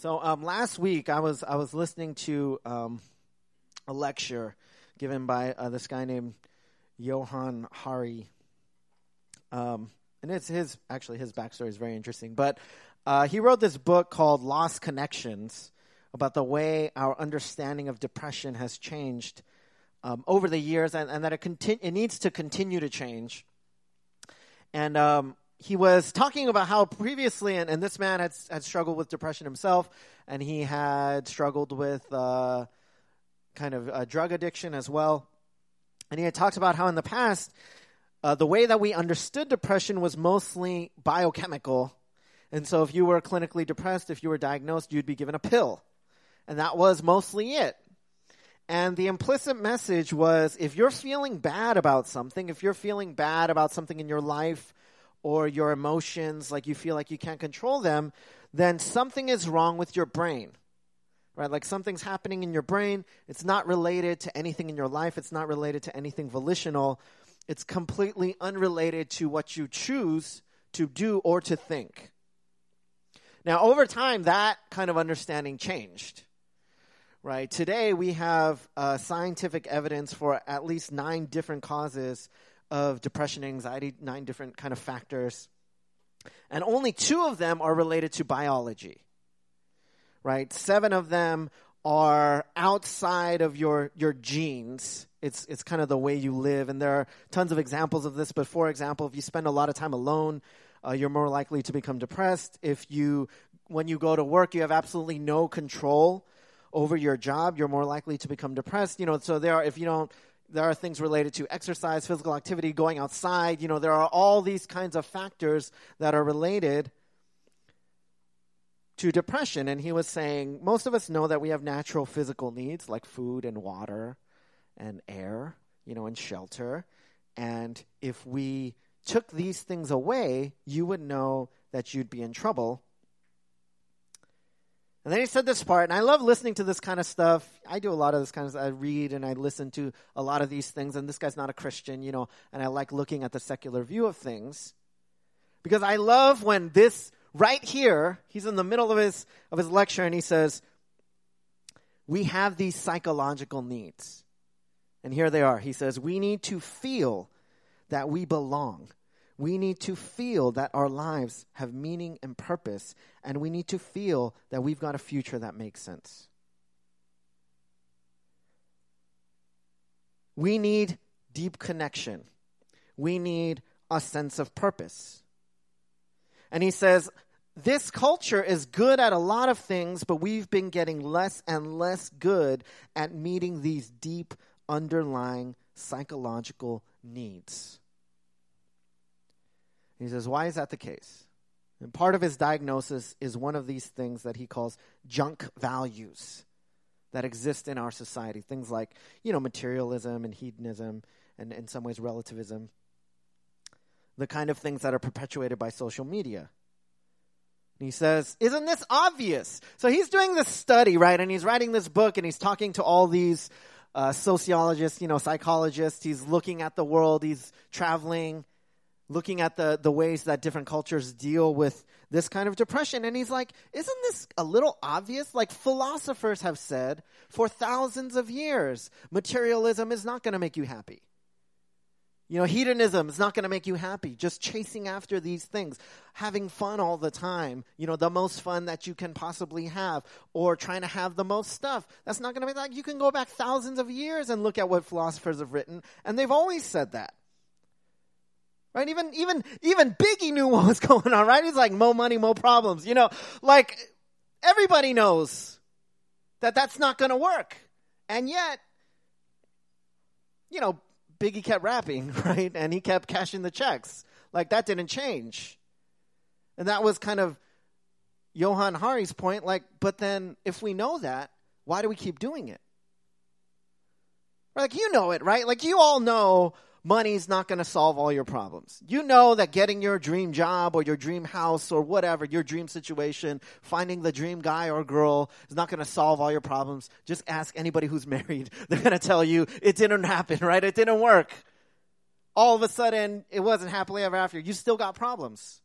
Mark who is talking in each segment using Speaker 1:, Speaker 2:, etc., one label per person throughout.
Speaker 1: So um, last week I was I was listening to um, a lecture given by uh, this guy named Johann Hari, um, and it's his actually his backstory is very interesting. But uh, he wrote this book called Lost Connections about the way our understanding of depression has changed um, over the years, and, and that it, conti- it needs to continue to change. And um, he was talking about how previously, and, and, this man had, had struggled with depression himself, and he had struggled with uh, kind of uh, drug addiction as well. And he had talked about how in the past, uh, the way that we understood depression was mostly biochemical. And so if you were clinically depressed, if you were diagnosed, you'd be given a pill. And that was mostly it. And the implicit message was if you're feeling bad about something, if you're feeling bad about something in your life, or your emotions, like you feel like you can't control them, then something is wrong with your brain. Right? Like something's happening in your brain. It's not related to anything in your life. It's not related to anything volitional. It's completely unrelated to what you choose to do or to think. Now, over time, that kind of understanding changed. Right? Today, we have uh, scientific evidence for at least nine different causes of depression anxiety, nine different kind of factors. And only two of them are related to biology. Right? Seven of them are outside of your your genes. It's it's kind of the way you live, and there are tons of examples of this. But for example, if you spend a lot of time alone, uh, you're more likely to become depressed. If you when you go to work, you have absolutely no control over your job, you're more likely to become depressed. You know, so there are if you don't there are things related to exercise, physical activity, going outside. You know, there are all these kinds of factors that are related to depression. And he was saying most of us know that we have natural physical needs like food and water and air, you know, and shelter. And if we took these things away, you would know that you'd be in trouble and then he said this part, and I love listening to this kind of stuff. I do a lot of this kind of stuff. I read and I listen to a lot of these things, and this guy's not a Christian, you know, and I like looking at the secular view of things. Because I love when this right here, he's in the middle of his of his lecture and he says, We have these psychological needs. And here they are. He says, We need to feel that we belong we need to feel that our lives have meaning and purpose, and we need to feel that we've got a future that makes sense. We need deep connection. We need a sense of purpose. And he says, this culture is good at a lot of things, but we've been getting less and less good at meeting these deep underlying psychological needs. He says, Why is that the case? And part of his diagnosis is one of these things that he calls junk values that exist in our society. Things like, you know, materialism and hedonism and in some ways relativism. The kind of things that are perpetuated by social media. And he says, Isn't this obvious? So he's doing this study, right? And he's writing this book and he's talking to all these uh, sociologists, you know, psychologists. He's looking at the world, he's traveling looking at the, the ways that different cultures deal with this kind of depression. And he's like, isn't this a little obvious? Like philosophers have said for thousands of years, materialism is not going to make you happy. You know, hedonism is not going to make you happy. Just chasing after these things, having fun all the time, you know, the most fun that you can possibly have, or trying to have the most stuff. That's not going to be like, you can go back thousands of years and look at what philosophers have written, and they've always said that. Right? Even even even Biggie knew what was going on, right? He's like, more money, more problems. You know, like everybody knows that that's not going to work. And yet, you know, Biggie kept rapping, right? And he kept cashing the checks. Like that didn't change. And that was kind of Johann Hari's point. Like, but then if we know that, why do we keep doing it? Like, you know it, right? Like, you all know money's not going to solve all your problems. You know that getting your dream job or your dream house or whatever, your dream situation, finding the dream guy or girl is not going to solve all your problems. Just ask anybody who's married. They're going to tell you it didn't happen, right? It didn't work. All of a sudden, it wasn't happily ever after. You still got problems.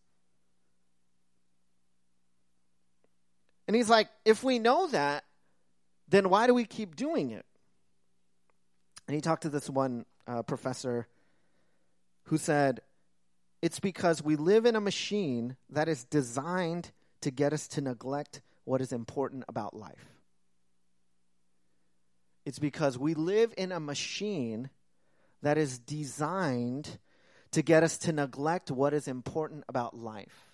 Speaker 1: And he's like, if we know that, then why do we keep doing it? And he talked to this one uh, professor who said, It's because we live in a machine that is designed to get us to neglect what is important about life. It's because we live in a machine that is designed to get us to neglect what is important about life.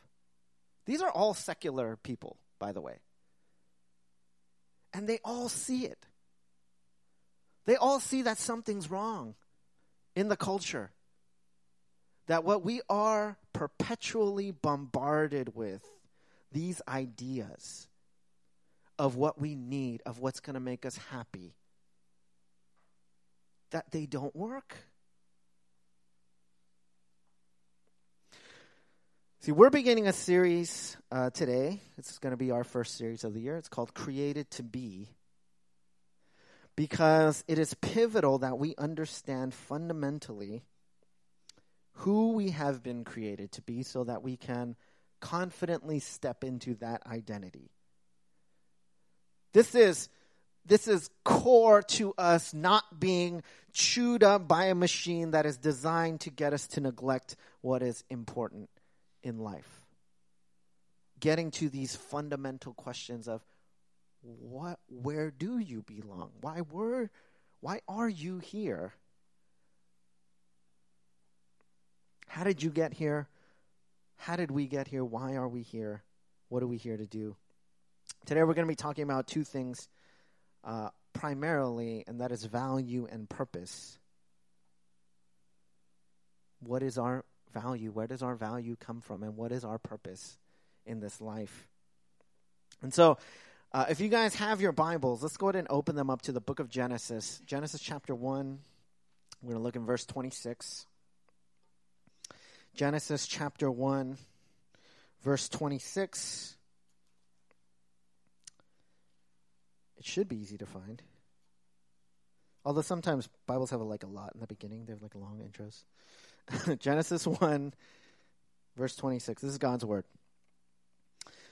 Speaker 1: These are all secular people, by the way. And they all see it. They all see that something's wrong in the culture. That what we are perpetually bombarded with, these ideas of what we need, of what's going to make us happy, that they don't work. See, we're beginning a series uh, today. It's going to be our first series of the year. It's called Created to Be. Because it is pivotal that we understand fundamentally who we have been created to be so that we can confidently step into that identity. This is this is core to us not being chewed up by a machine that is designed to get us to neglect what is important in life. Getting to these fundamental questions of what where do you belong? Why were why are you here? How did you get here? How did we get here? Why are we here? What are we here to do? Today we're going to be talking about two things uh, primarily, and that is value and purpose. What is our value? Where does our value come from? And what is our purpose in this life? And so, uh, if you guys have your Bibles, let's go ahead and open them up to the book of Genesis. Genesis chapter 1. We're going to look in verse 26. Genesis chapter 1, verse 26. It should be easy to find. Although sometimes Bibles have a, like a lot in the beginning, they have like long intros. Genesis 1, verse 26. This is God's word.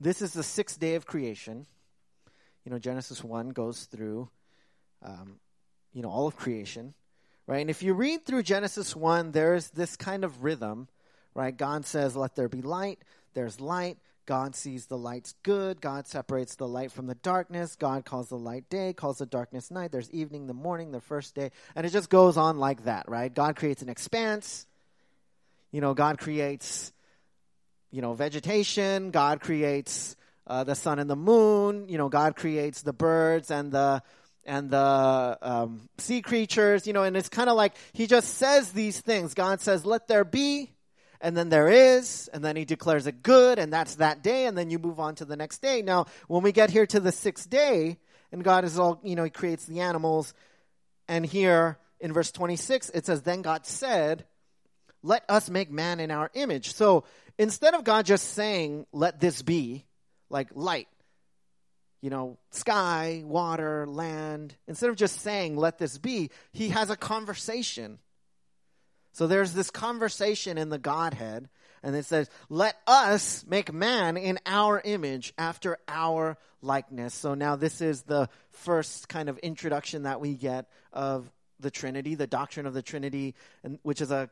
Speaker 1: this is the sixth day of creation. You know, Genesis 1 goes through, um, you know, all of creation, right? And if you read through Genesis 1, there's this kind of rhythm, right? God says, let there be light. There's light. God sees the light's good. God separates the light from the darkness. God calls the light day, calls the darkness night. There's evening, the morning, the first day. And it just goes on like that, right? God creates an expanse. You know, God creates, you know, vegetation. God creates uh, the sun and the moon. You know, God creates the birds and the and the um, sea creatures. You know, and it's kind of like He just says these things. God says, "Let there be." and then there is, and then he declares it good, and that's that day, and then you move on to the next day. Now, when we get here to the sixth day, and God is all, you know, he creates the animals, and here in verse 26, it says, Then God said, Let us make man in our image. So instead of God just saying, Let this be, like light, you know, sky, water, land, instead of just saying, Let this be, he has a conversation so there's this conversation in the Godhead, and it says, Let us make man in our image after our likeness. So now this is the first kind of introduction that we get of the Trinity, the doctrine of the Trinity, and, which is a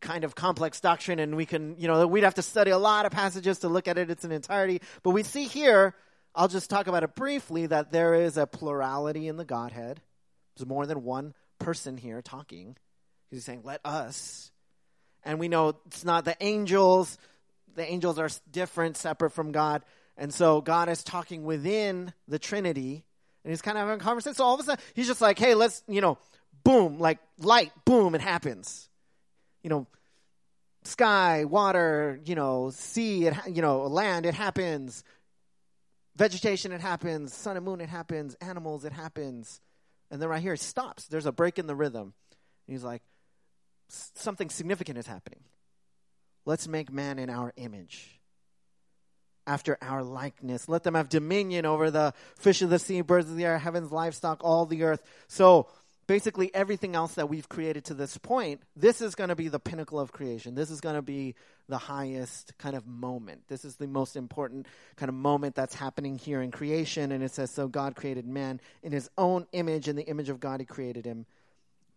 Speaker 1: kind of complex doctrine, and we can, you know, we'd have to study a lot of passages to look at it its entirety. But we see here, I'll just talk about it briefly, that there is a plurality in the Godhead. There's more than one person here talking. He's saying, let us. And we know it's not the angels. The angels are different, separate from God. And so God is talking within the Trinity. And he's kind of having a conversation. So all of a sudden, he's just like, hey, let's, you know, boom, like light, boom, it happens. You know, sky, water, you know, sea, it, you know, land, it happens. vegetation, it happens. Sun and moon, it happens. Animals, it happens. And then right here, it stops. There's a break in the rhythm. And he's like, something significant is happening. Let's make man in our image, after our likeness. Let them have dominion over the fish of the sea, birds of the air, heavens, livestock, all the earth. So basically, everything else that we've created to this point, this is going to be the pinnacle of creation. This is going to be the highest kind of moment. This is the most important kind of moment that's happening here in creation. And it says, So God created man in his own image. In the image of God, he created him.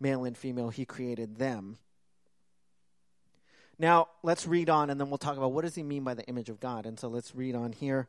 Speaker 1: Male and female, he created them. Now, let's read on and then we'll talk about what does he mean by the image of God. And so let's read on here.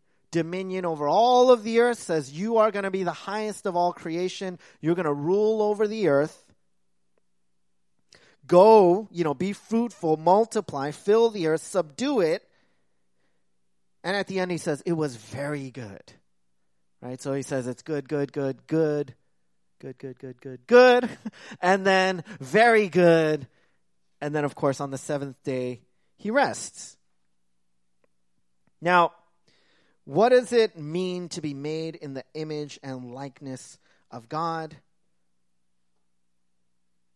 Speaker 1: dominion over all of the earth, says you are going to be the highest of all creation. You're going to rule over the earth. Go, you know, be fruitful, multiply, fill the earth, subdue it. And at the end, he says, it was very good. Right? So he says, it's good, good, good, good, good, good, good, good, good. And then very good. And then, of course, on the seventh day, he rests. Now, what does it mean to be made in the image and likeness of God?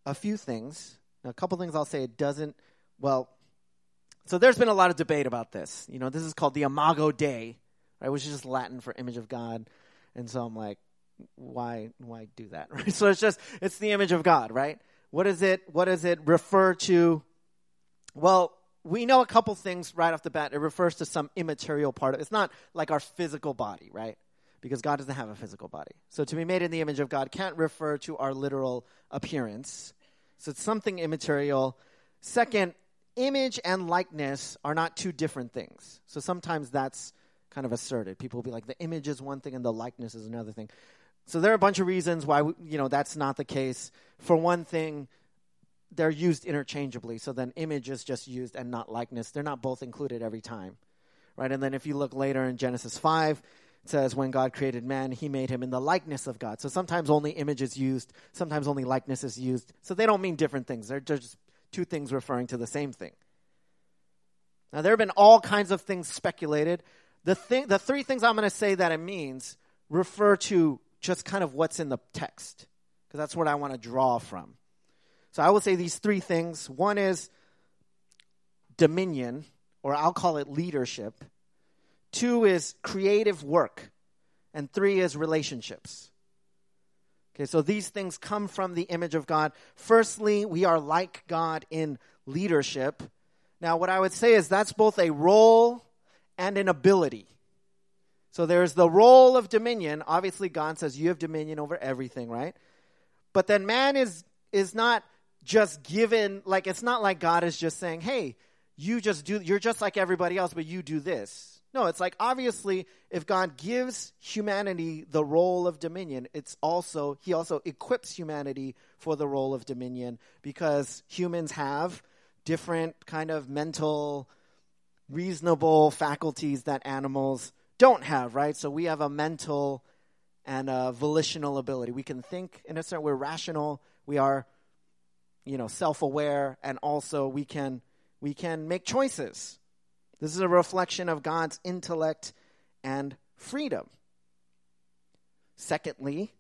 Speaker 1: A few things. Now, a couple things I'll say it doesn't, well, so there's been a lot of debate about this. You know, this is called the Imago Dei, right, which is just Latin for image of God. And so I'm like, why why do that? Right? So it's just it's the image of God, right? What is it what does it refer to? Well, we know a couple things right off the bat. It refers to some immaterial part of. It's not like our physical body, right? Because God doesn't have a physical body. So to be made in the image of God can't refer to our literal appearance. So it's something immaterial. Second, image and likeness are not two different things. So sometimes that's kind of asserted. People will be like, the image is one thing and the likeness is another thing. So there are a bunch of reasons why you know that's not the case. For one thing, they're used interchangeably. So then image is just used and not likeness. They're not both included every time. Right? And then if you look later in Genesis 5, it says when God created man, he made him in the likeness of God. So sometimes only image is used, sometimes only likeness is used. So they don't mean different things. They're just two things referring to the same thing. Now there have been all kinds of things speculated. The thing the three things I'm going to say that it means refer to just kind of what's in the text because that's what I want to draw from. So I will say these three things. One is dominion, or I'll call it leadership. Two is creative work. And three is relationships. Okay, so these things come from the image of God. Firstly, we are like God in leadership. Now, what I would say is that's both a role and an ability. So there's the role of dominion. Obviously, God says you have dominion over everything, right? But then man is is not just given like it's not like God is just saying, "Hey, you just do you're just like everybody else, but you do this." No, it's like obviously if God gives humanity the role of dominion, it's also he also equips humanity for the role of dominion because humans have different kind of mental reasonable faculties that animals don't have, right? So we have a mental and a volitional ability. We can think in a certain we're rational, we are you know, self-aware and also we can we can make choices. This is a reflection of God's intellect and freedom. Secondly,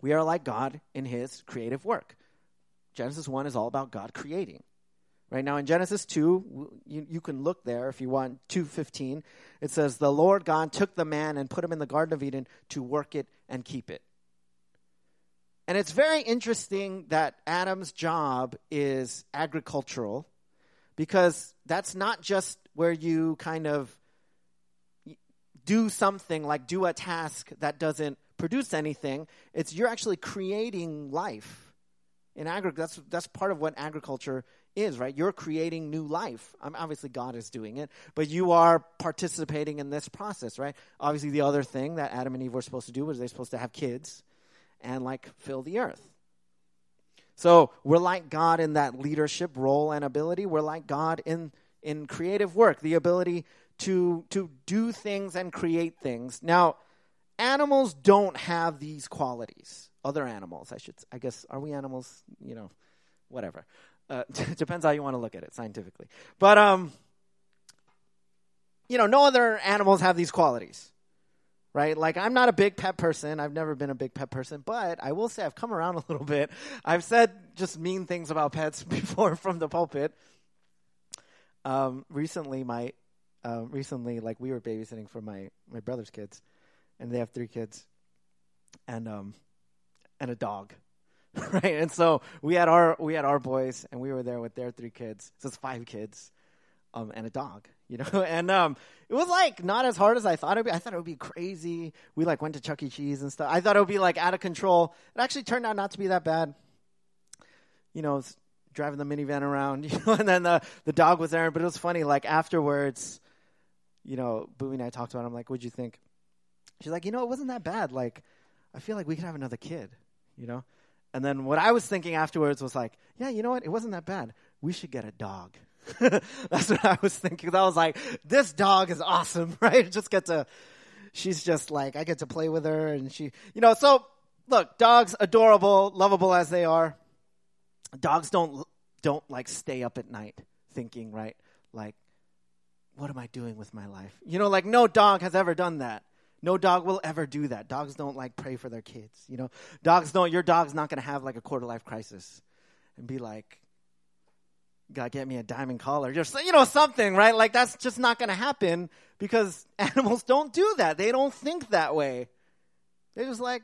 Speaker 1: we are like God in his creative work. Genesis 1 is all about God creating. Right now in Genesis 2, you, you can look there if you want, 2.15, it says, The Lord God took the man and put him in the Garden of Eden to work it and keep it. And it's very interesting that Adam's job is agricultural, because that's not just where you kind of do something like do a task that doesn't produce anything. It's you're actually creating life in agriculture. That's that's part of what agriculture is, right? You're creating new life. Obviously, God is doing it, but you are participating in this process, right? Obviously, the other thing that Adam and Eve were supposed to do was they're supposed to have kids and like fill the earth. So we're like God in that leadership role and ability. We're like God in in creative work, the ability to to do things and create things. Now, animals don't have these qualities. Other animals, I should I guess are we animals, you know, whatever. Uh, depends how you want to look at it scientifically. But um you know, no other animals have these qualities right? Like I'm not a big pet person. I've never been a big pet person, but I will say I've come around a little bit. I've said just mean things about pets before from the pulpit. Um, recently, my uh, recently, like we were babysitting for my my brother's kids, and they have three kids, and um, and a dog, right? And so we had our we had our boys, and we were there with their three kids. So it's five kids, um, and a dog, you know. And um, it was like not as hard as I thought it'd be. I thought it would be crazy. We like went to Chuck E. Cheese and stuff. I thought it would be like out of control. It actually turned out not to be that bad. You know, driving the minivan around, you know, and then the the dog was there. But it was funny. Like afterwards, you know, Bowie and I talked about. it. I'm like, "What'd you think?" She's like, "You know, it wasn't that bad. Like, I feel like we could have another kid." You know. And then what I was thinking afterwards was like, "Yeah, you know what? It wasn't that bad. We should get a dog." That's what I was thinking. I was like, this dog is awesome, right? Just get to, she's just like, I get to play with her and she, you know, so look, dogs, adorable, lovable as they are. Dogs don't, don't like stay up at night thinking, right? Like, what am I doing with my life? You know, like no dog has ever done that. No dog will ever do that. Dogs don't like pray for their kids. You know, dogs don't, your dog's not going to have like a quarter life crisis and be like, gotta get me a diamond collar, just you know something, right? Like that's just not gonna happen because animals don't do that. They don't think that way. They're just like,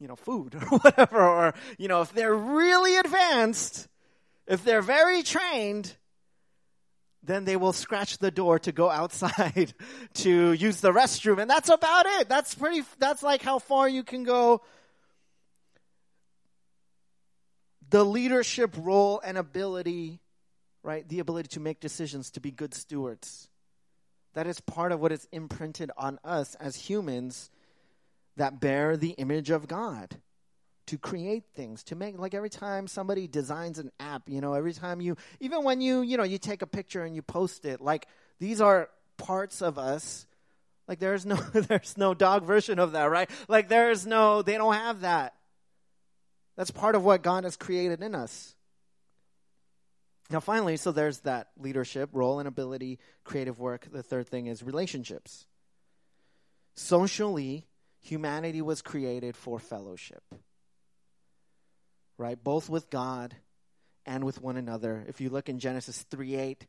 Speaker 1: you know, food or whatever. Or you know, if they're really advanced, if they're very trained, then they will scratch the door to go outside to use the restroom, and that's about it. That's pretty. That's like how far you can go the leadership role and ability, right? The ability to make decisions, to be good stewards. That is part of what is imprinted on us as humans that bear the image of God. To create things, to make like every time somebody designs an app, you know, every time you, even when you, you know, you take a picture and you post it, like these are parts of us. Like there's no, there's no dog version of that, right? Like there's no, they don't have that. That's part of what God has created in us. Now, finally, so there's that leadership role and ability, creative work. The third thing is relationships. Socially, humanity was created for fellowship, right? Both with God and with one another. If you look in Genesis 3 8,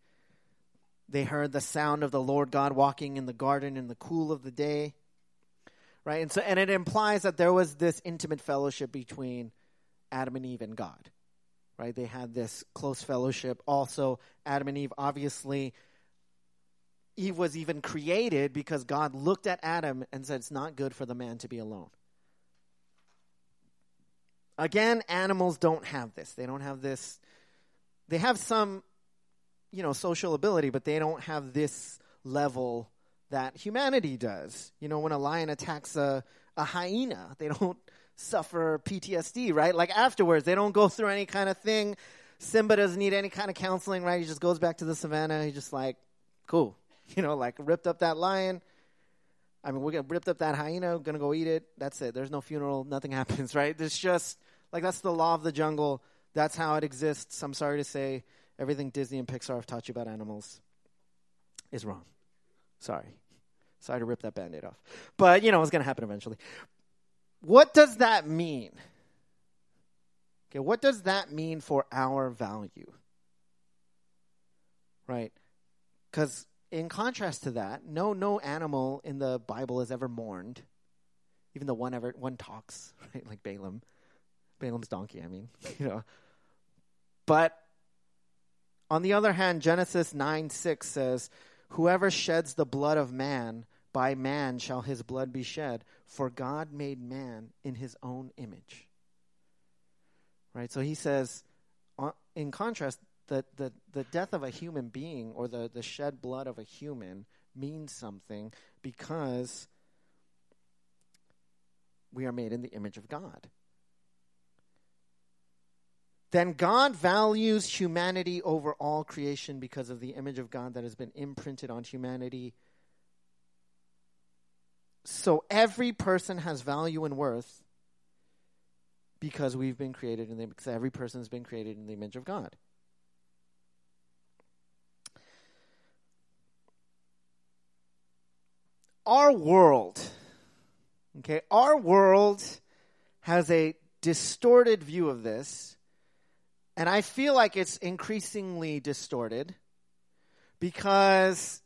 Speaker 1: they heard the sound of the Lord God walking in the garden in the cool of the day, right? And so, and it implies that there was this intimate fellowship between Adam and Eve and God. Right? They had this close fellowship. Also, Adam and Eve, obviously, Eve was even created because God looked at Adam and said, It's not good for the man to be alone. Again, animals don't have this. They don't have this. They have some, you know, social ability, but they don't have this level that humanity does. You know, when a lion attacks a, a hyena, they don't suffer PTSD, right? Like afterwards, they don't go through any kind of thing. Simba doesn't need any kind of counseling, right? He just goes back to the savannah. He's just like, cool. You know, like ripped up that lion. I mean, we're gonna ripped up that hyena, gonna go eat it. That's it. There's no funeral, nothing happens, right? It's just like that's the law of the jungle. That's how it exists. I'm sorry to say, everything Disney and Pixar have taught you about animals is wrong. Sorry. Sorry to rip that band aid off. But, you know, it's going to happen eventually. What does that mean? Okay, what does that mean for our value? Right? Because in contrast to that, no no animal in the Bible is ever mourned. Even though one ever one talks, right? Like Balaam. Balaam's donkey, I mean, you know. But On the other hand, Genesis 9 6 says, Whoever sheds the blood of man, by man shall his blood be shed, for God made man in his own image. Right? So he says, uh, in contrast, the, the, the death of a human being or the, the shed blood of a human means something because we are made in the image of God. Then God values humanity over all creation because of the image of God that has been imprinted on humanity. So every person has value and worth because we've been created in the because every person has been created in the image of God. Our world, okay, our world has a distorted view of this and I feel like it's increasingly distorted because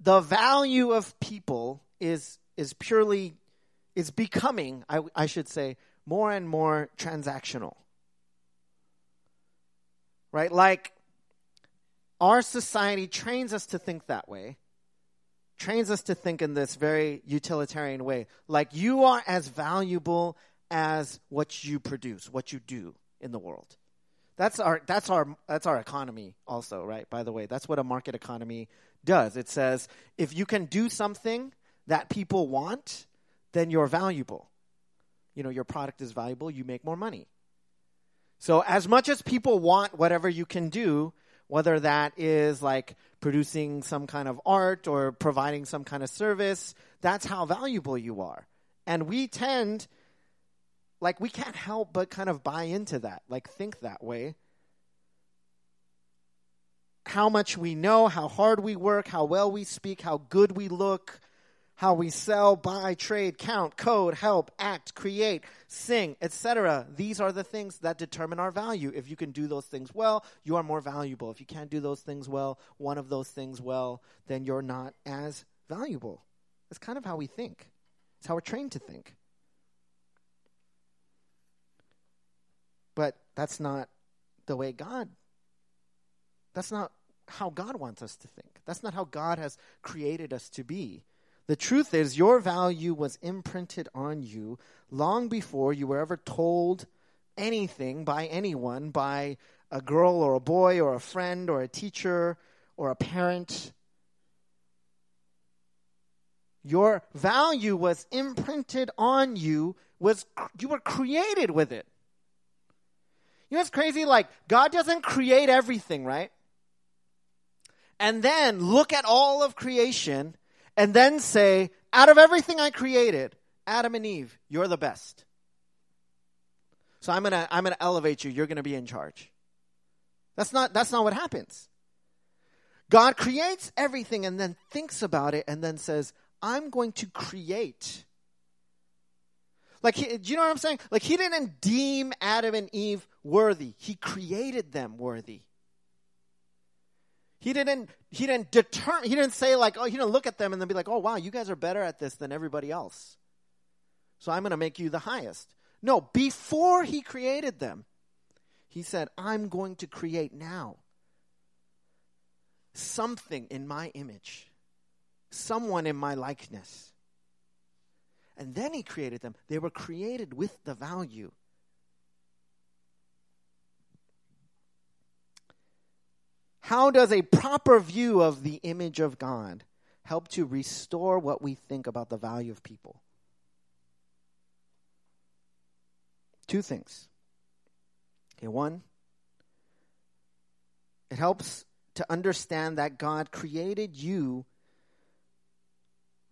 Speaker 1: the value of people is is purely is becoming, I, I should say, more and more transactional. Right? Like our society trains us to think that way trains us to think in this very utilitarian way. Like you are as valuable as what you produce, what you do in the world. That's our that's our that's our economy also, right? By the way, that's what a market economy does. It says if you can do something that people want, then you're valuable. You know, your product is valuable, you make more money. So as much as people want whatever you can do, whether that is like producing some kind of art or providing some kind of service, that's how valuable you are. And we tend like we can't help but kind of buy into that, like think that way. How much we know, how hard we work, how well we speak, how good we look, how we sell, buy, trade, count, code, help, act, create, sing, etc. These are the things that determine our value. If you can do those things well, you are more valuable. If you can't do those things well, one of those things well, then you're not as valuable. That's kind of how we think. It's how we're trained to think. But that's not the way God, that's not how God wants us to think. That's not how God has created us to be. The truth is, your value was imprinted on you long before you were ever told anything by anyone, by a girl or a boy or a friend or a teacher or a parent. Your value was imprinted on you, was you were created with it. You know what's crazy? Like, God doesn't create everything, right? And then look at all of creation and then say, out of everything I created, Adam and Eve, you're the best. So I'm gonna I'm gonna elevate you. You're gonna be in charge. That's not that's not what happens. God creates everything and then thinks about it and then says, I'm going to create like, he, do you know what I'm saying? Like, he didn't deem Adam and Eve worthy. He created them worthy. He didn't, he didn't determine, he didn't say like, oh, he didn't look at them and then be like, oh, wow, you guys are better at this than everybody else. So I'm going to make you the highest. No, before he created them, he said, I'm going to create now something in my image, someone in my likeness and then he created them. They were created with the value. How does a proper view of the image of God help to restore what we think about the value of people? Two things. Okay, one, it helps to understand that God created you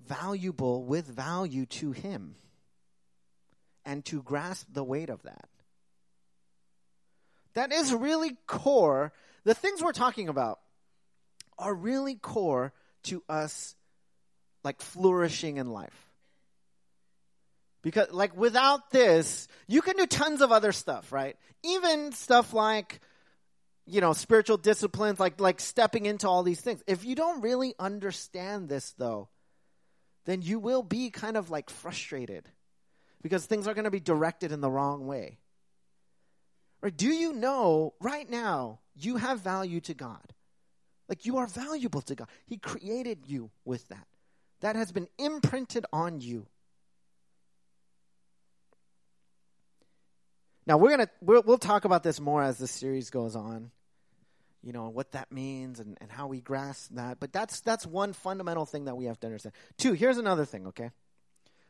Speaker 1: valuable with value to Him and to grasp the weight of that. That is really core. The things we're talking about are really core to us, like flourishing in life. Because, like, without this, you can do tons of other stuff, right? Even stuff like, you know, spiritual disciplines, like, like stepping into all these things. If you don't really understand this, though, then you will be kind of like frustrated because things are going to be directed in the wrong way. Or do you know right now You have value to God. Like you are valuable to God. He created you with that. That has been imprinted on you. Now we're gonna we'll, we'll talk about this more as the series goes on. You know what that means and, and how we grasp that. But that's that's one fundamental thing that we have to understand. Two, here's another thing, okay?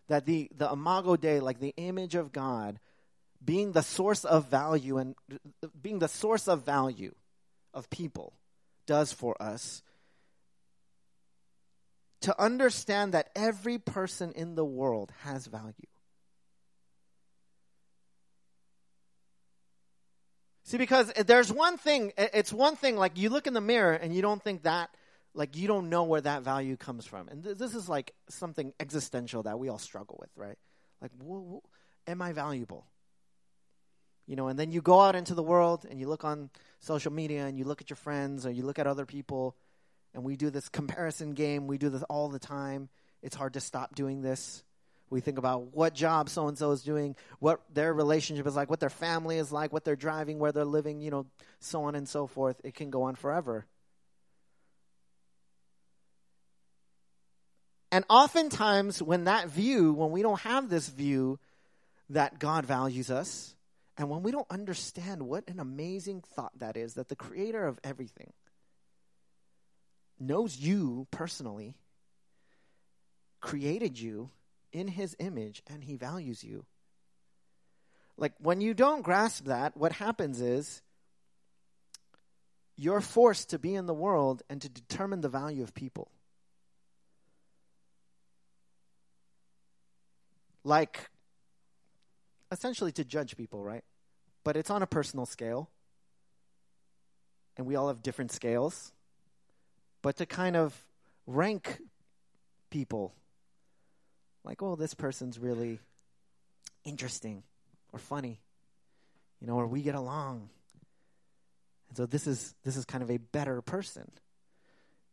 Speaker 1: That the the imago Dei, like the image of God, being the source of value and being the source of value of people does for us to understand that every person in the world has value. See, because there's one thing, it's one thing, like you look in the mirror and you don't think that, like you don't know where that value comes from. And th- this is like something existential that we all struggle with, right? Like, wh- wh- am I valuable? You know, and then you go out into the world and you look on social media and you look at your friends or you look at other people and we do this comparison game. We do this all the time. It's hard to stop doing this. We think about what job so and so is doing, what their relationship is like, what their family is like, what they're driving, where they're living, you know, so on and so forth. It can go on forever. And oftentimes, when that view, when we don't have this view that God values us, and when we don't understand what an amazing thought that is, that the creator of everything knows you personally, created you, in his image and he values you. Like when you don't grasp that, what happens is you're forced to be in the world and to determine the value of people. Like essentially to judge people, right? But it's on a personal scale. And we all have different scales. But to kind of rank people like, oh, this person's really interesting or funny, you know, or we get along. And so this is this is kind of a better person.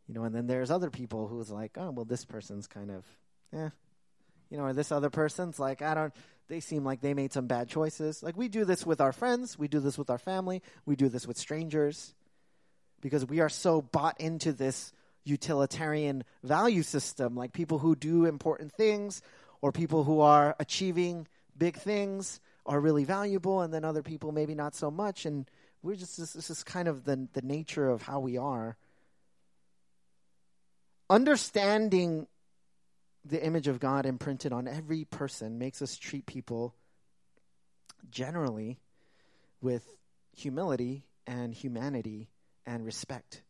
Speaker 1: You know, and then there's other people who's like, oh, well, this person's kind of, eh. You know, or this other person's like, I don't, they seem like they made some bad choices. Like, we do this with our friends, we do this with our family, we do this with strangers, because we are so bought into this utilitarian value system, like people who do important things or people who are achieving big things are really valuable, and then other people maybe not so much. And we're just this, this is kind of the the nature of how we are. Understanding the image of God imprinted on every person makes us treat people generally with humility and humanity and respect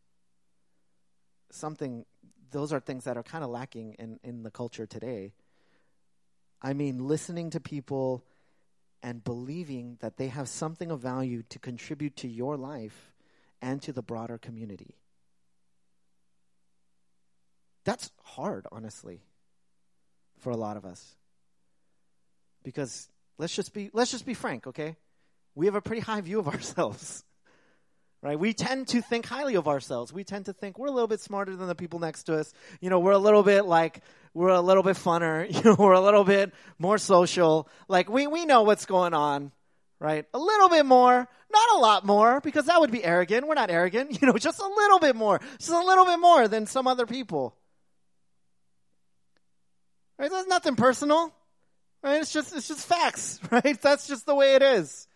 Speaker 1: something those are things that are kind of lacking in, in the culture today. I mean, listening to people and believing that they have something of value to contribute to your life and to the broader community. That's hard, honestly, for a lot of us. Because let's just be let's just be frank, okay? We have a pretty high view of ourselves right? We tend to think highly of ourselves. We tend to think we're a little bit smarter than the people next to us. You know, we're a little bit like, we're a little bit funner. You know, we're a little bit more social. Like, we, we know what's going on, right? A little bit more, not a lot more, because that would be arrogant. We're not arrogant. You know, just a little bit more, just a little bit more than some other people. Right? That's nothing personal. Right? It's just, it's just facts, right? That's just the way it is.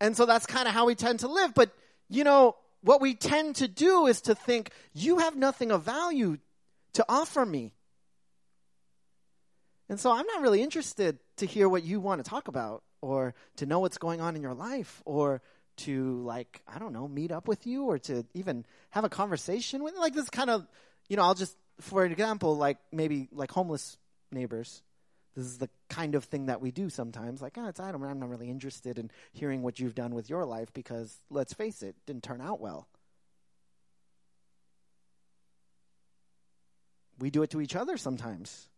Speaker 1: And so that's kind of how we tend to live. But, you know, what we tend to do is to think, you have nothing of value to offer me. And so I'm not really interested to hear what you want to talk about or to know what's going on in your life or to like I don't know meet up with you or to even have a conversation with like this kind of you know I'll just for example like maybe like homeless neighbors this is the kind of thing that we do sometimes. Like, oh, it's I don't, I'm not really interested in hearing what you've done with your life because, let's face it, didn't turn out well. We do it to each other sometimes.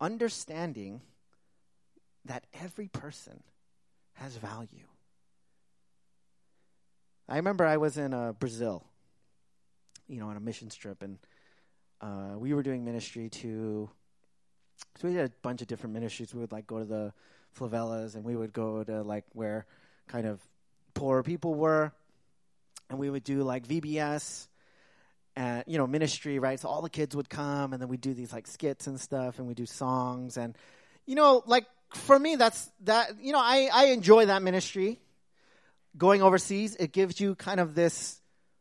Speaker 1: Understanding that every person has value. I remember I was in uh, Brazil, you know, on a mission trip, and uh, we were doing ministry to so we did a bunch of different ministries. We would like go to the favelas, and we would go to like where kind of poor people were, and we would do like VBS and you know ministry, right? So all the kids would come, and then we do these like skits and stuff, and we do songs, and you know, like for me, that's that. You know, I I enjoy that ministry. Going overseas, it gives you kind of this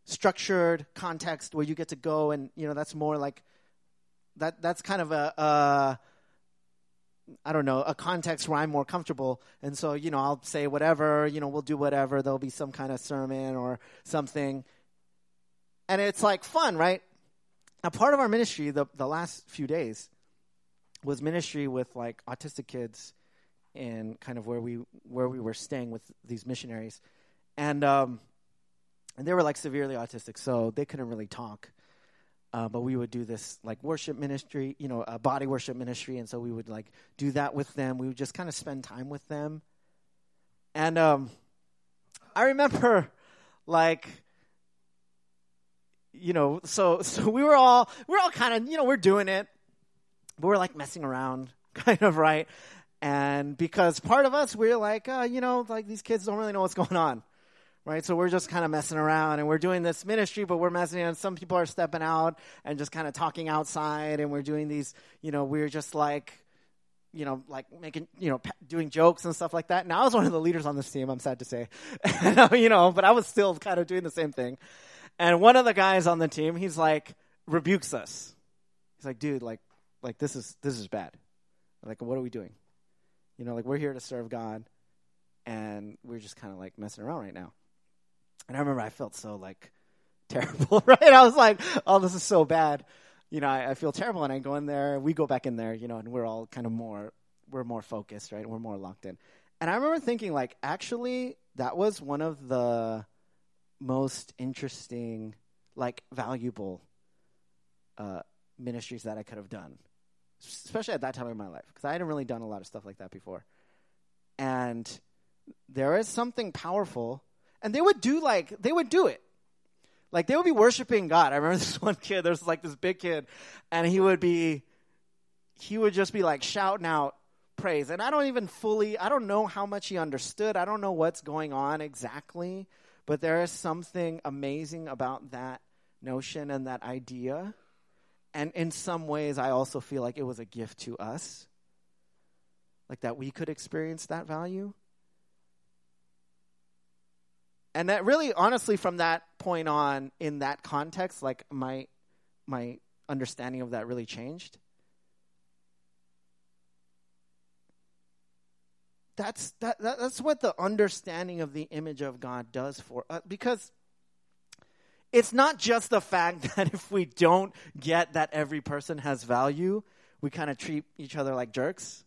Speaker 1: structured context where you get to go, and you know, that's more like that. That's kind of a. I don't know, a context where I'm more comfortable. And so, you know, I'll say whatever, you know, we'll do whatever. There'll be some kind of sermon or something and it's like fun, right? A part of our ministry, the the last few days, was ministry with like autistic kids, and kind of where we where we were staying with these missionaries, and um, and they were like severely autistic, so they couldn't really talk. Uh, but we would do this like worship ministry, you know, a body worship ministry, and so we would like do that with them. We would just kind of spend time with them, and um, I remember like you know, so so we were all we are all kind of you know we're doing it, but we're like messing around, kind of right. And because part of us we're like, uh, you know, like these kids don't really know what's going on, right? So we're just kind of messing around, and we're doing this ministry, but we're messing. And some people are stepping out and just kind of talking outside, and we're doing these, you know, we're just like you know, like making, you know, doing jokes and stuff like that. Now I was one of the leaders on this team, I'm sad to say. you know, but I was still kind of doing the same thing. And one of the guys on the team, he's like, rebukes us. He's like, dude, like, like this is this is bad. Like, what are we doing? You know, like we're here to serve God, and we're just kind of like messing around right now. And I remember I felt so like terrible, right? I was like, oh, this is so bad. You know, I, I feel terrible, and I go in there. We go back in there, you know, and we're all kind of more, we're more focused, right? We're more locked in. And I remember thinking, like, actually, that was one of the most interesting, like valuable uh, ministries that I could have done, especially at that time in my life, because I hadn't really done a lot of stuff like that before. And there is something powerful, and they would do like they would do it. Like they would be worshiping God. I remember this one kid. There's like this big kid, and he would be, he would just be like shouting out praise. And I don't even fully, I don't know how much he understood. I don't know what's going on exactly. But there is something amazing about that notion and that idea. And in some ways, I also feel like it was a gift to us, like that we could experience that value. And that really, honestly, from that point on, in that context, like my my understanding of that really changed. that's that, that, that's what the understanding of the image of God does for us because it's not just the fact that if we don't get that every person has value, we kind of treat each other like jerks.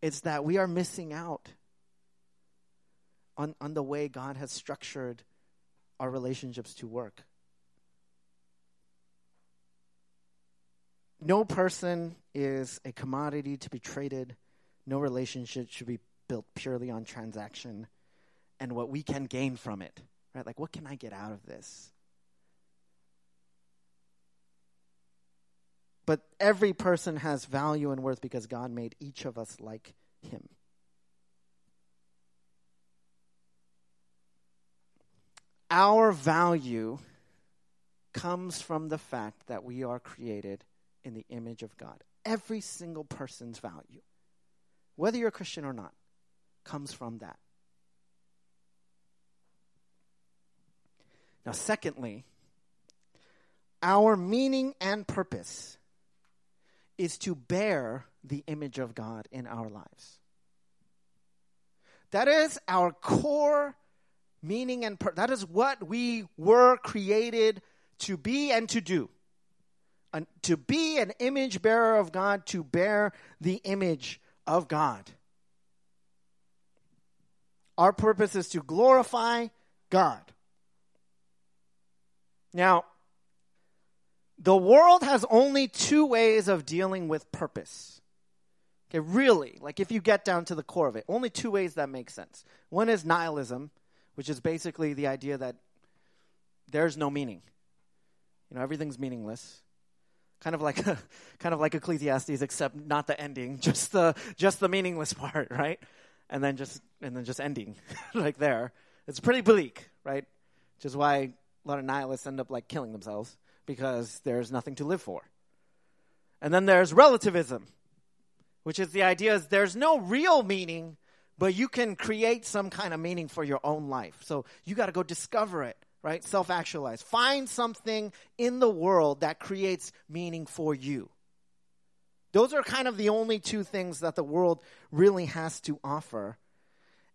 Speaker 1: It's that we are missing out on, on the way God has structured our relationships to work. No person is a commodity to be traded no relationship should be built purely on transaction and what we can gain from it. Right? Like, what can I get out of this? But every person has value and worth because God made each of us like Him. Our value comes from the fact that we are created in the image of God. Every single person's value whether you're a Christian or not, comes from that. Now, secondly, our meaning and purpose is to bear the image of God in our lives. That is our core meaning and purpose. That is what we were created to be and to do. An, to be an image bearer of God, to bear the image of God. Our purpose is to glorify God. Now, the world has only two ways of dealing with purpose. Okay, really, like if you get down to the core of it, only two ways that make sense. One is nihilism, which is basically the idea that there's no meaning. You know, everything's meaningless. kind of like kind of like Ecclesiastes, except not the ending, just the just the meaningless part, right? And then just and then just ending like there. It's pretty bleak, right? Which is why a lot of nihilists end up like killing themselves because there's nothing to live for. And then there's relativism, which is the idea is there's no real meaning, but you can create some kind of meaning for your own life. So you got to go discover it right? Self actualize. Find something in the world that creates meaning for you. Those are kind of the only two things that the world really has to offer.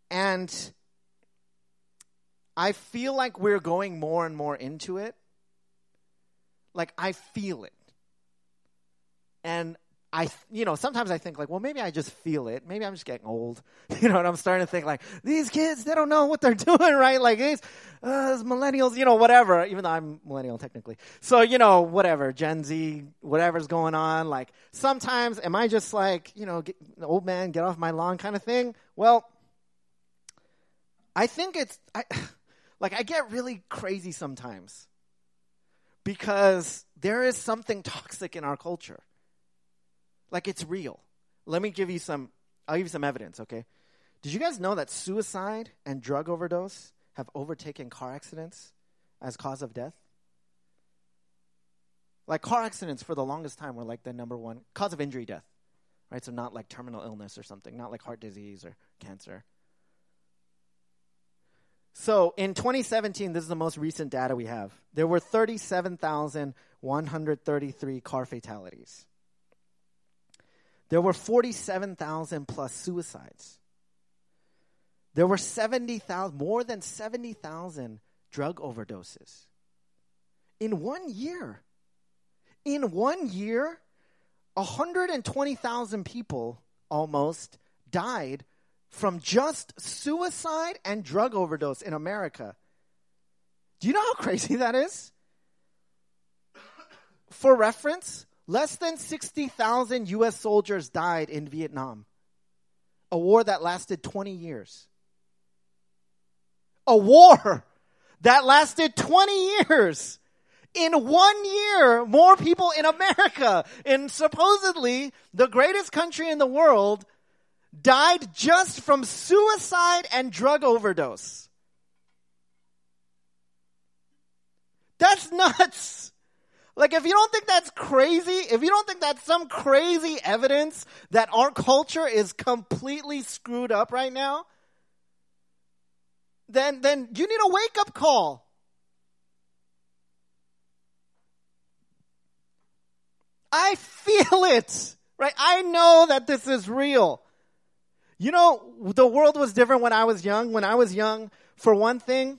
Speaker 1: And I feel like we're going more and more into it. Like, I feel it. And I, you know, sometimes I think like, well, maybe I just feel it. Maybe I'm just getting old, you know. And I'm starting to think like, these kids, they don't know what they're doing, right? Like these, uh, these millennials, you know, whatever. Even though I'm millennial technically, so you know, whatever, Gen Z, whatever's going on. Like sometimes, am I just like, you know, get, old man, get off my lawn kind of thing? Well, I think it's, I, like, I get really crazy sometimes because there is something toxic in our culture like it's real. Let me give you some I'll give you some evidence, okay? Did you guys know that suicide and drug overdose have overtaken car accidents as cause of death? Like car accidents for the longest time were like the number one cause of injury death. Right? So not like terminal illness or something, not like heart disease or cancer. So in 2017, this is the most recent data we have. There were 37,133 car fatalities there were 47,000 plus suicides. There were 70,000, more than 70,000 drug overdoses in one year. In one year, 120,000 people almost died from just suicide and drug overdose in America. Do you know how crazy that is? For reference, Less than 60,000 U.S. soldiers died in Vietnam, a war that lasted 20 years. A war that lasted 20 years. In one year, more people in America, in supposedly the greatest country in the world, died just from suicide and drug overdose. That's nuts. Like, if you don't think that's crazy, if you don't think that's some crazy evidence that our culture is completely screwed up right now, then, then you need a wake up call. I feel it, right? I know that this is real. You know, the world was different when I was young. When I was young, for one thing,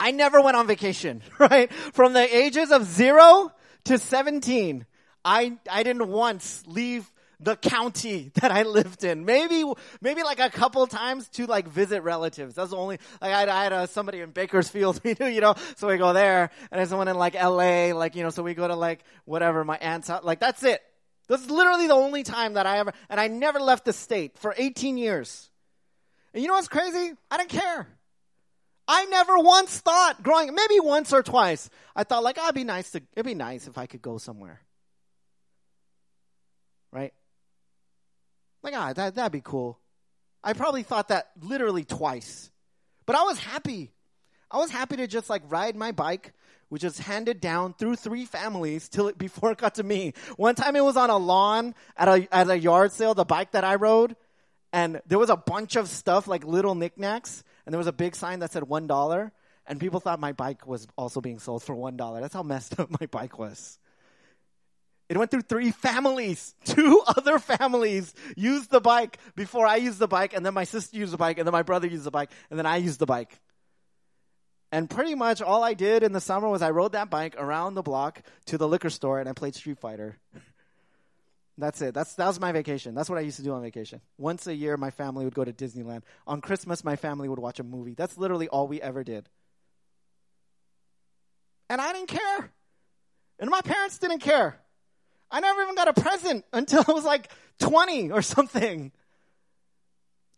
Speaker 1: I never went on vacation, right? From the ages of zero to 17, I, I didn't once leave the county that I lived in. Maybe, maybe like a couple times to like visit relatives. That's the only, like I, I had a, somebody in Bakersfield, we knew, you know, so we go there and there's someone in like LA, like, you know, so we go to like whatever, my aunt's house, like that's it. That's literally the only time that I ever, and I never left the state for 18 years. And you know what's crazy? I didn't care. I never once thought growing, maybe once or twice, I thought like, oh, it'd be nice to, it'd be nice if I could go somewhere. Right? Like, ah, that, that'd be cool. I probably thought that literally twice. But I was happy. I was happy to just like ride my bike, which was handed down through three families till it, before it got to me. One time it was on a lawn at a, at a yard sale, the bike that I rode, and there was a bunch of stuff like little knickknacks and there was a big sign that said one dollar, and people thought my bike was also being sold for one dollar. That's how messed up my bike was. It went through three families. Two other families used the bike before I used the bike, and then my sister used the bike, and then my brother used the bike, and then I used the bike. And pretty much all I did in the summer was I rode that bike around the block to the liquor store and I played Street Fighter. That's it. That's that was my vacation. That's what I used to do on vacation. Once a year, my family would go to Disneyland. On Christmas, my family would watch a movie. That's literally all we ever did. And I didn't care. And my parents didn't care. I never even got a present until I was like 20 or something.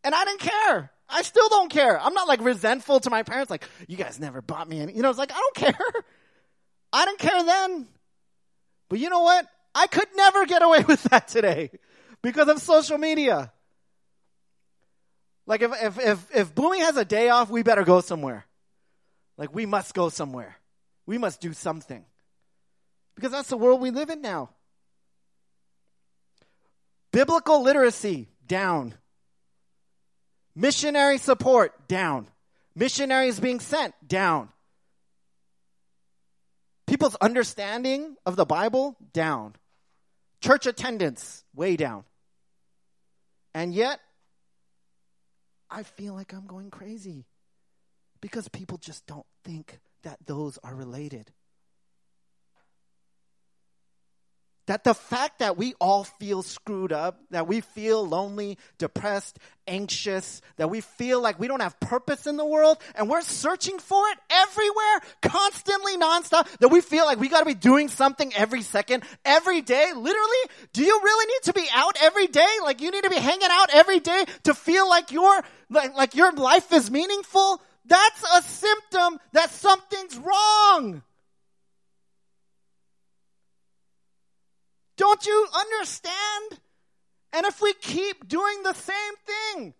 Speaker 1: And I didn't care. I still don't care. I'm not like resentful to my parents, like, you guys never bought me any. You know, it's like, I don't care. I didn't care then. But you know what? I could never get away with that today because of social media. Like if if if, if Booming has a day off, we better go somewhere. Like we must go somewhere. We must do something. Because that's the world we live in now. Biblical literacy down. Missionary support down. Missionaries being sent down. People's understanding of the Bible down. Church attendance way down. And yet, I feel like I'm going crazy because people just don't think that those are related. That the fact that we all feel screwed up, that we feel lonely, depressed, anxious, that we feel like we don't have purpose in the world, and we're searching for it everywhere, constantly, nonstop, that we feel like we gotta be doing something every second, every day. Literally, do you really need to be out every day? Like you need to be hanging out every day to feel like your, like, like your life is meaningful? That's a symptom that something's wrong. Don't you understand? And if we keep doing the same thing,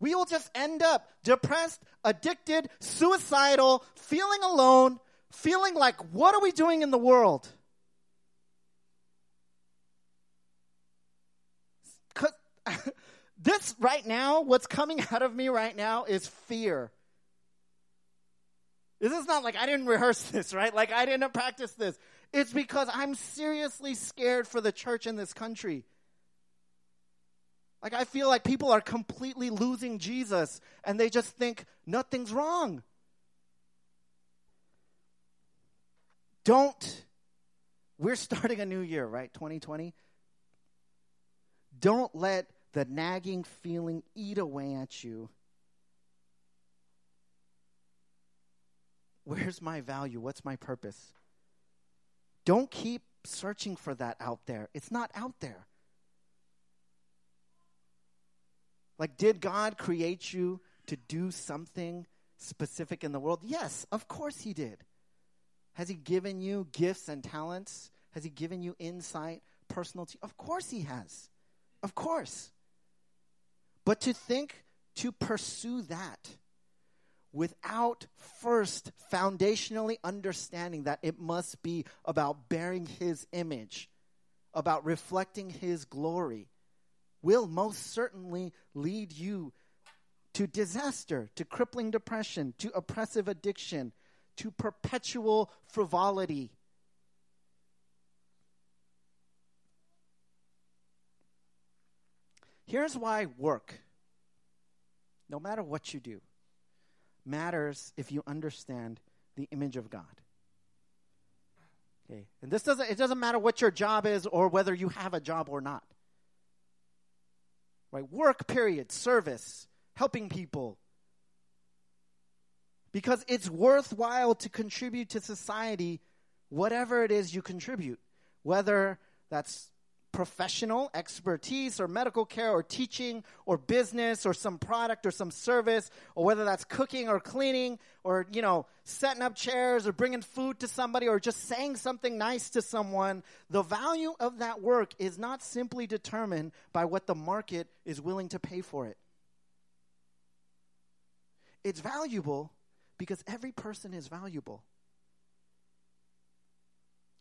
Speaker 1: we will just end up depressed, addicted, suicidal, feeling alone, feeling like, what are we doing in the world? this right now, what's coming out of me right now is fear. This is not like I didn't rehearse this, right? Like I didn't practice this. It's because I'm seriously scared for the church in this country. Like, I feel like people are completely losing Jesus and they just think nothing's wrong. Don't, we're starting a new year, right? 2020. Don't let the nagging feeling eat away at you. Where's my value? What's my purpose? Don't keep searching for that out there. It's not out there. Like, did God create you to do something specific in the world? Yes, of course He did. Has He given you gifts and talents? Has He given you insight, personal? T- of course He has. Of course. But to think to pursue that without first foundationally understanding that it must be about bearing his image, about reflecting his glory, will most certainly lead you to disaster, to crippling depression, to oppressive addiction, to perpetual frivolity. Here's why work, no matter what you do, matters if you understand the image of God. Okay. And this doesn't it doesn't matter what your job is or whether you have a job or not. Right? Work period, service, helping people. Because it's worthwhile to contribute to society whatever it is you contribute. Whether that's professional expertise or medical care or teaching or business or some product or some service or whether that's cooking or cleaning or you know setting up chairs or bringing food to somebody or just saying something nice to someone the value of that work is not simply determined by what the market is willing to pay for it. It's valuable because every person is valuable.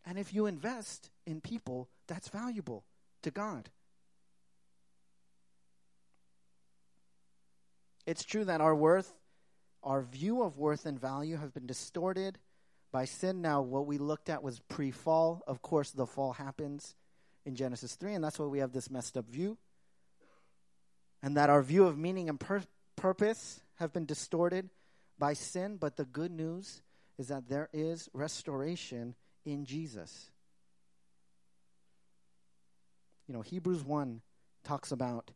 Speaker 1: And if you invest in people, that's valuable to God. It's true that our worth, our view of worth and value have been distorted by sin. Now, what we looked at was pre fall. Of course, the fall happens in Genesis 3, and that's why we have this messed up view. And that our view of meaning and pur- purpose have been distorted by sin. But the good news is that there is restoration in Jesus. You know, Hebrews 1 talks about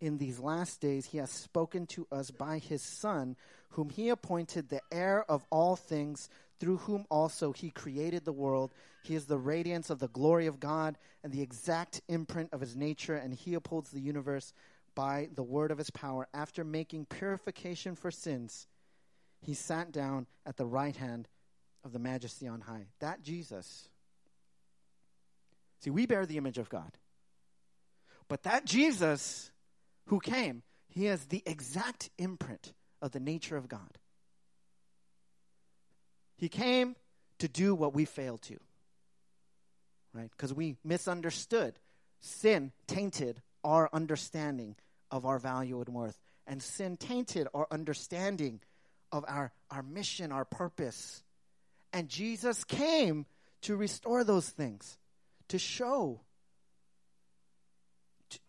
Speaker 1: in these last days he has spoken to us by his Son, whom he appointed the heir of all things, through whom also he created the world. He is the radiance of the glory of God and the exact imprint of his nature, and he upholds the universe by the word of his power. After making purification for sins, he sat down at the right hand of the majesty on high. That Jesus See, we bear the image of God. But that Jesus who came, he has the exact imprint of the nature of God. He came to do what we failed to, right? Because we misunderstood. Sin tainted our understanding of our value and worth. And sin tainted our understanding of our, our mission, our purpose. And Jesus came to restore those things, to show,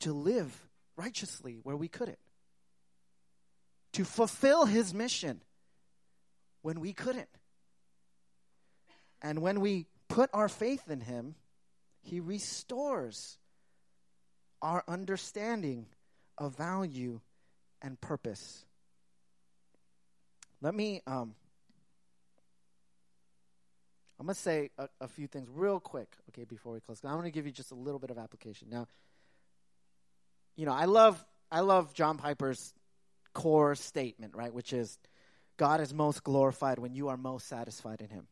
Speaker 1: to, live righteously where we couldn't, to fulfill his mission when we couldn't. And when we put our faith in him, he restores our understanding of value and purpose. Let me, um, I'm going to say a, a, few things real quick, okay, before we close. I'm going to give you just a little bit of application. Now, you know, I love, I love John Piper's core statement, right, which is God is most glorified when you are most satisfied in Him.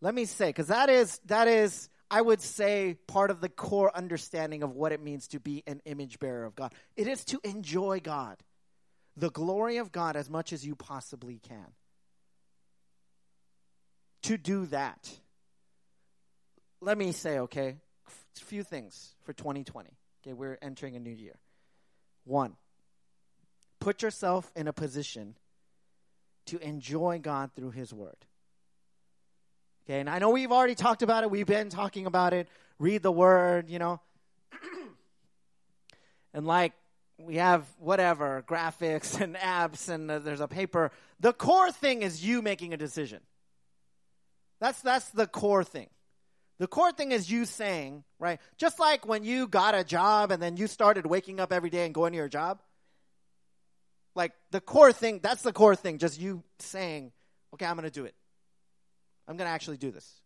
Speaker 1: Let me say, because that is, that is, I would say, part of the core understanding of what it means to be an image bearer of God. It is to enjoy God, the glory of God, as much as you possibly can. To do that, let me say, okay, a few things for 2020. Okay, we're entering a new year. One, put yourself in a position to enjoy God through His Word. Okay, and I know we've already talked about it. We've been talking about it. Read the word, you know. and like we have whatever graphics and apps and uh, there's a paper. The core thing is you making a decision. That's that's the core thing. The core thing is you saying, right? Just like when you got a job and then you started waking up every day and going to your job. Like the core thing, that's the core thing, just you saying, okay, I'm going to do it. I'm going to actually do this.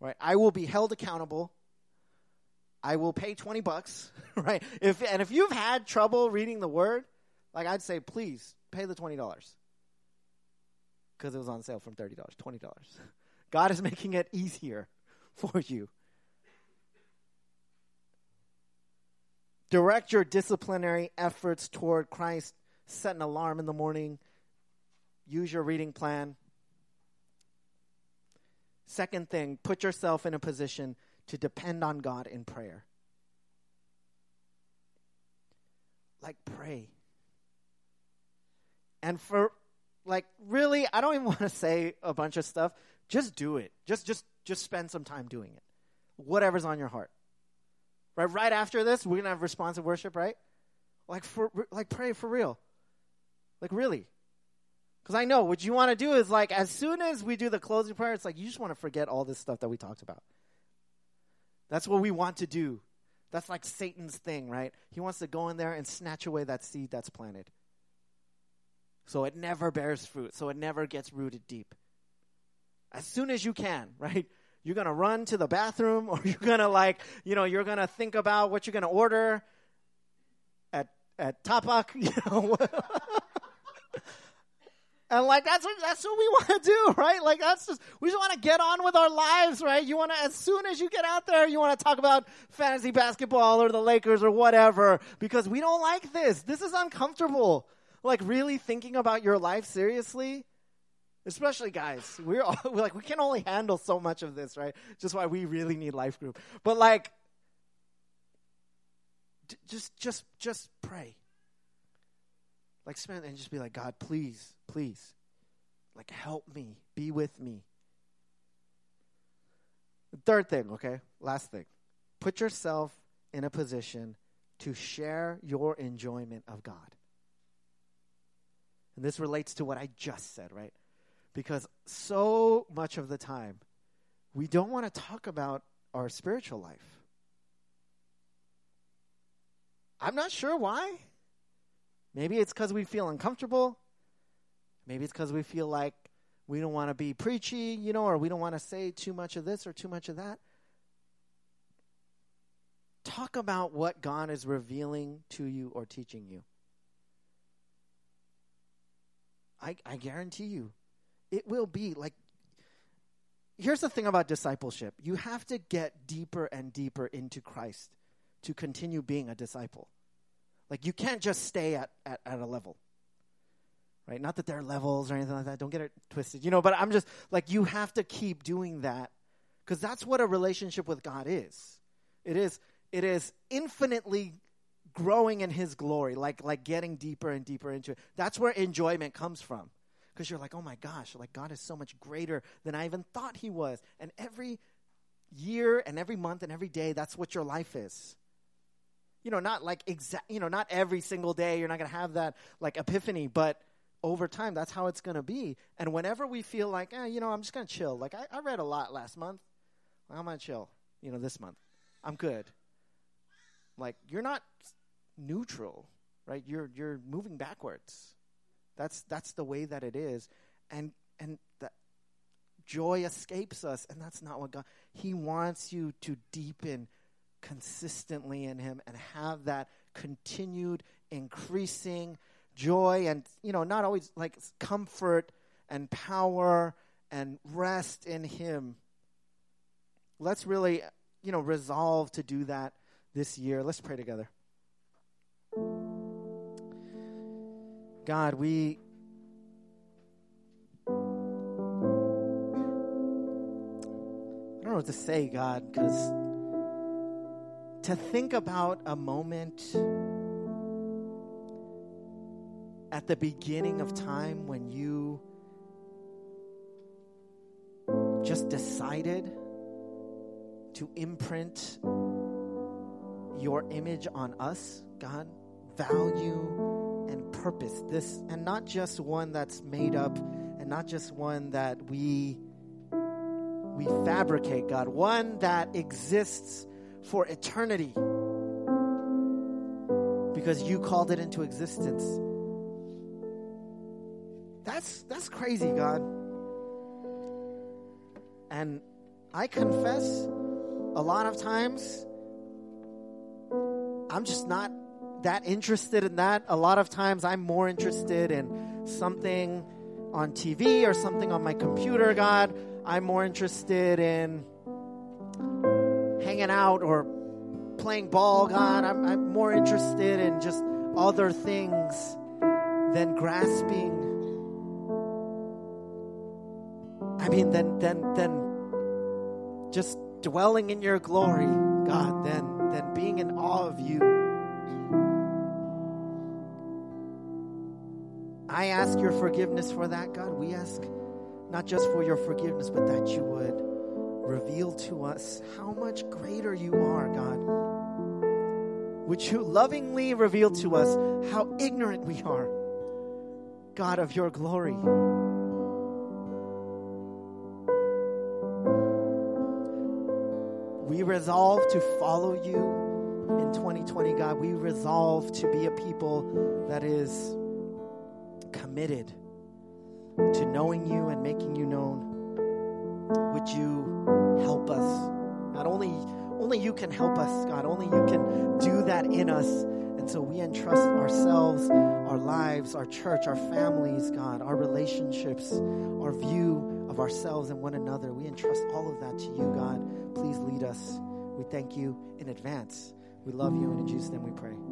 Speaker 1: Right? I will be held accountable. I will pay 20 bucks, right? If and if you've had trouble reading the word, like I'd say please pay the $20 cuz it was on sale from $30, $20. God is making it easier for you. Direct your disciplinary efforts toward Christ. Set an alarm in the morning. Use your reading plan. Second thing, put yourself in a position to depend on God in prayer. Like, pray. And for, like, really, I don't even want to say a bunch of stuff. Just do it. Just, just, just spend some time doing it. Whatever's on your heart. Right, right after this, we're gonna have responsive worship, right? Like, for, like, pray for real. Like, really. Because I know what you want to do is like, as soon as we do the closing prayer, it's like you just want to forget all this stuff that we talked about. That's what we want to do. That's like Satan's thing, right? He wants to go in there and snatch away that seed that's planted. So it never bears fruit, so it never gets rooted deep. As soon as you can, right? You're going to run to the bathroom or you're going to like, you know, you're going to think about what you're going to order at at Tapak, you know. And like that's what that's what we want to do, right? Like that's just we just want to get on with our lives, right? You want to as soon as you get out there, you want to talk about fantasy basketball or the Lakers or whatever because we don't like this. This is uncomfortable. Like really thinking about your life seriously, especially guys. We're, all, we're like we can only handle so much of this, right? Just why we really need life group. But like d- just just just pray. Like spend and just be like, God, please, please, like help me, be with me. Third thing, okay, last thing, put yourself in a position to share your enjoyment of God. And this relates to what I just said, right? Because so much of the time, we don't want to talk about our spiritual life. I'm not sure why. Maybe it's because we feel uncomfortable. Maybe it's because we feel like we don't want to be preachy, you know, or we don't want to say too much of this or too much of that. Talk about what God is revealing to you or teaching you. I, I guarantee you, it will be like, here's the thing about discipleship you have to get deeper and deeper into Christ to continue being a disciple. Like, you can't just stay at, at, at a level. Right? Not that there are levels or anything like that. Don't get it twisted. You know, but I'm just like, you have to keep doing that because that's what a relationship with God is. It is, it is infinitely growing in his glory, like like getting deeper and deeper into it. That's where enjoyment comes from. Because you're like, oh my gosh, like God is so much greater than I even thought he was. And every year and every month and every day, that's what your life is. You know, not like exact, you know, not every single day you're not going to have that like epiphany, but over time, that's how it's going to be. And whenever we feel like, eh, you know, I'm just going to chill. Like I, I read a lot last month. I'm going to chill, you know, this month. I'm good. Like you're not neutral, right? You're you're moving backwards. That's that's the way that it is, and and that joy escapes us, and that's not what God. He wants you to deepen consistently in Him and have that continued increasing joy, and you know, not always like comfort and power and rest in Him. Let's really, you know, resolve to do that this year. Let's pray together. God, we I don't know what to say, God, because to think about a moment at the beginning of time when you just decided to imprint your image on us, God, value purpose. This and not just one that's made up and not just one that we we fabricate, God, one that exists for eternity. Because you called it into existence. That's that's crazy, God. And I confess a lot of times I'm just not that interested in that. A lot of times I'm more interested in something on TV or something on my computer, God. I'm more interested in hanging out or playing ball, God. I'm, I'm more interested in just other things than grasping. I mean, than, than, than just dwelling in your glory, God, than, than being in awe of you. I ask your forgiveness for that, God. We ask not just for your forgiveness, but that you would reveal to us how much greater you are, God. Would you lovingly reveal to us how ignorant we are, God, of your glory? We resolve to follow you in 2020, God. We resolve to be a people that is committed to knowing you and making you known. Would you help us? Not only only you can help us, God. Only you can do that in us. And so we entrust ourselves, our lives, our church, our families, God, our relationships, our view of ourselves and one another. We entrust all of that to you, God. Please lead us. We thank you in advance. We love you, and in Jesus' name we pray.